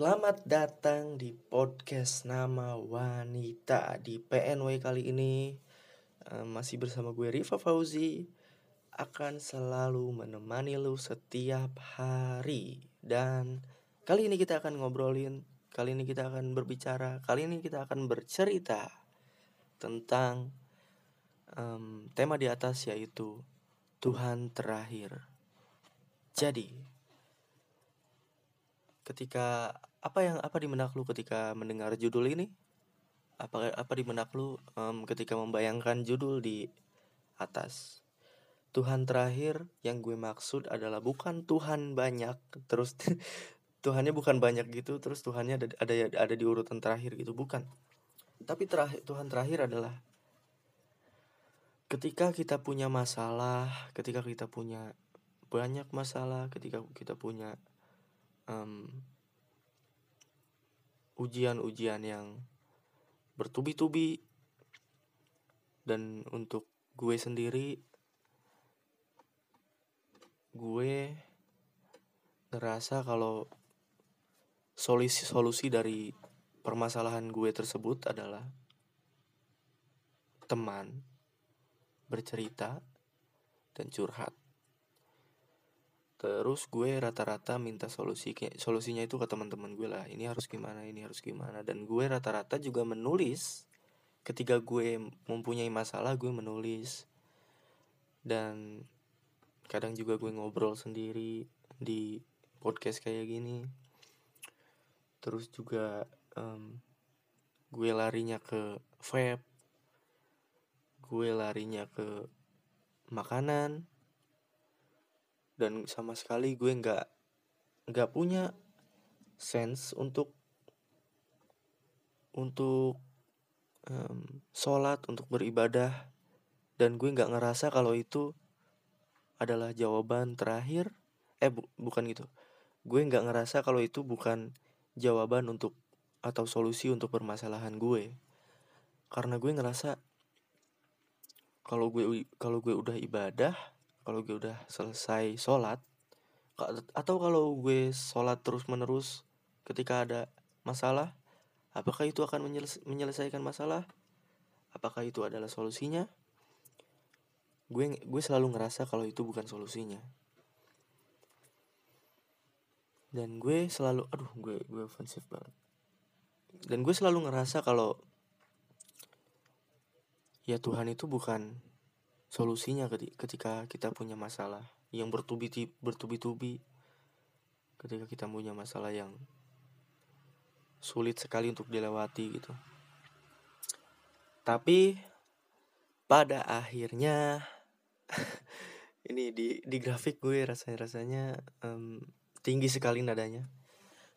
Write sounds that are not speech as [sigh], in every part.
Selamat datang di podcast Nama Wanita. Di PNW kali ini eh, Masih bersama gue Riva Fauzi Akan selalu menemani lu setiap hari. Dan kali ini kita akan ngobrolin Kali ini kita akan berbicara Kali ini kita akan bercerita Tentang em, tema di atas yaitu Tuhan terakhir. Jadi ketika apa yang apa di benak lu ketika mendengar judul ini? Apa apa di benak lu em, ketika membayangkan judul di atas? Tuhan terakhir yang gue maksud adalah bukan Tuhan banyak terus [laughs] Tuhannya bukan banyak gitu terus Tuhannya ada ada ada di urutan terakhir gitu bukan. Tapi terakhir Tuhan terakhir adalah ketika kita punya masalah, ketika kita punya banyak masalah, ketika kita punya em, ujian-ujian yang bertubi-tubi. Dan untuk gue sendiri gue ngerasa kalau solusi solusi dari permasalahan gue tersebut adalah teman bercerita dan curhat terus gue rata-rata minta solusi solusinya itu ke teman-teman gue lah ini harus gimana ini harus gimana. Dan gue rata-rata juga menulis ketika gue mempunyai masalah gue menulis. Dan kadang juga gue ngobrol sendiri di podcast kayak gini. Terus juga em, gue larinya ke vape gue larinya ke makanan dan sama sekali gue nggak nggak punya sense untuk untuk em, sholat untuk beribadah. Dan gue nggak ngerasa kalau itu adalah jawaban terakhir. Eh bu- bukan gitu. Gue nggak ngerasa kalau itu bukan jawaban untuk atau solusi untuk permasalahan gue. Karena gue ngerasa kalau gue kalau gue udah ibadah kalau gue udah selesai sholat atau kalau gue sholat terus menerus ketika ada masalah apakah itu akan menyeles- menyelesaikan masalah? Apakah itu adalah solusinya? Gue gue selalu ngerasa kalau itu bukan solusinya. Dan gue selalu aduh gue gue ofensif banget. Dan gue selalu ngerasa kalau ya Tuhan itu bukan solusinya keti- ketika kita punya masalah yang bertubi bertubi-tubi. Ketika kita punya masalah yang sulit sekali untuk dilewati gitu. Tapi pada akhirnya [laughs] ini di di grafik gue rasanya rasanya em, tinggi sekali nadanya.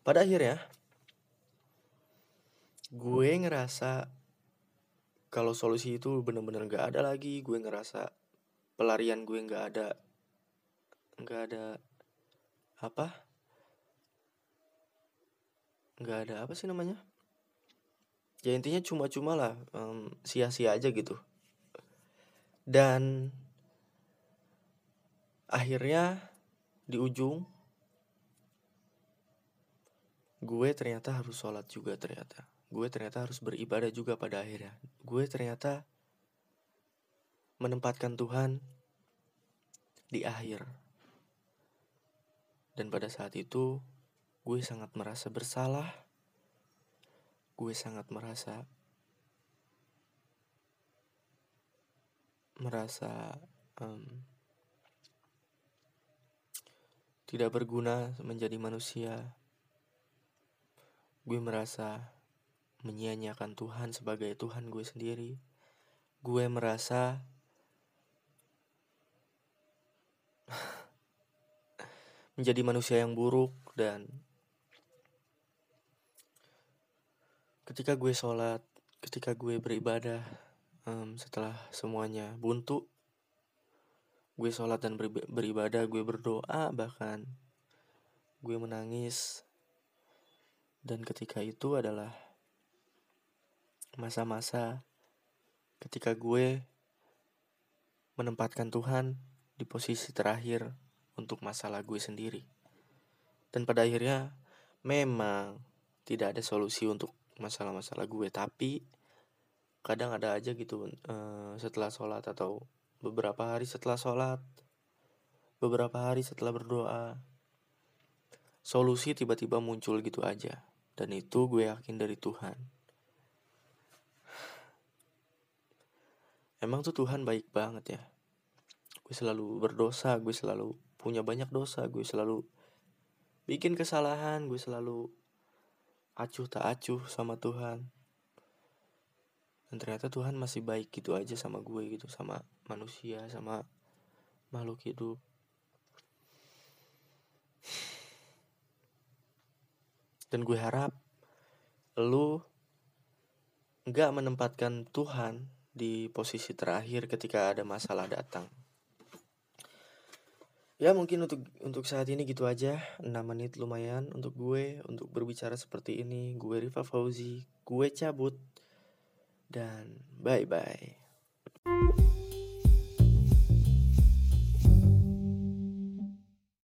Pada akhirnya gue ngerasa kalau solusi itu bener-bener gak ada lagi gue ngerasa pelarian gue nggak ada nggak ada apa? Nggak ada apa sih namanya? Ya intinya cuma-cuma lah em, sia-sia aja gitu. Dan akhirnya di ujung gue ternyata harus sholat juga ternyata gue ternyata harus beribadah juga pada akhirnya. Gue ternyata menempatkan Tuhan di akhir. Dan pada saat itu gue sangat merasa bersalah. Gue sangat merasa merasa em, tidak berguna menjadi manusia. Gue merasa menyia-nyiakan Tuhan sebagai Tuhan gue sendiri. Gue merasa [laughs] menjadi manusia yang buruk dan ketika gue sholat, ketika gue beribadah, em, setelah semuanya buntu, gue sholat dan beri- beribadah, gue berdoa bahkan gue menangis dan ketika itu adalah masa-masa ketika gue menempatkan Tuhan di posisi terakhir untuk masalah gue sendiri. Dan pada akhirnya memang tidak ada solusi untuk masalah-masalah gue tapi kadang ada aja gitu uh, setelah sholat atau beberapa hari setelah sholat beberapa hari setelah berdoa solusi tiba-tiba muncul gitu aja dan itu gue yakin dari Tuhan emang tuh Tuhan baik banget ya. Gue selalu berdosa gue selalu punya banyak dosa gue selalu bikin kesalahan gue selalu acuh tak acuh sama Tuhan. Dan ternyata Tuhan masih baik gitu aja sama gue gitu sama manusia sama makhluk hidup. Dan gue harap lu nggak menempatkan Tuhan di posisi terakhir ketika ada masalah datang. Ya mungkin untuk untuk saat ini gitu aja. 6 menit lumayan untuk gue untuk berbicara seperti ini. Gue Riva Fauzi Gue cabut Dan bye bye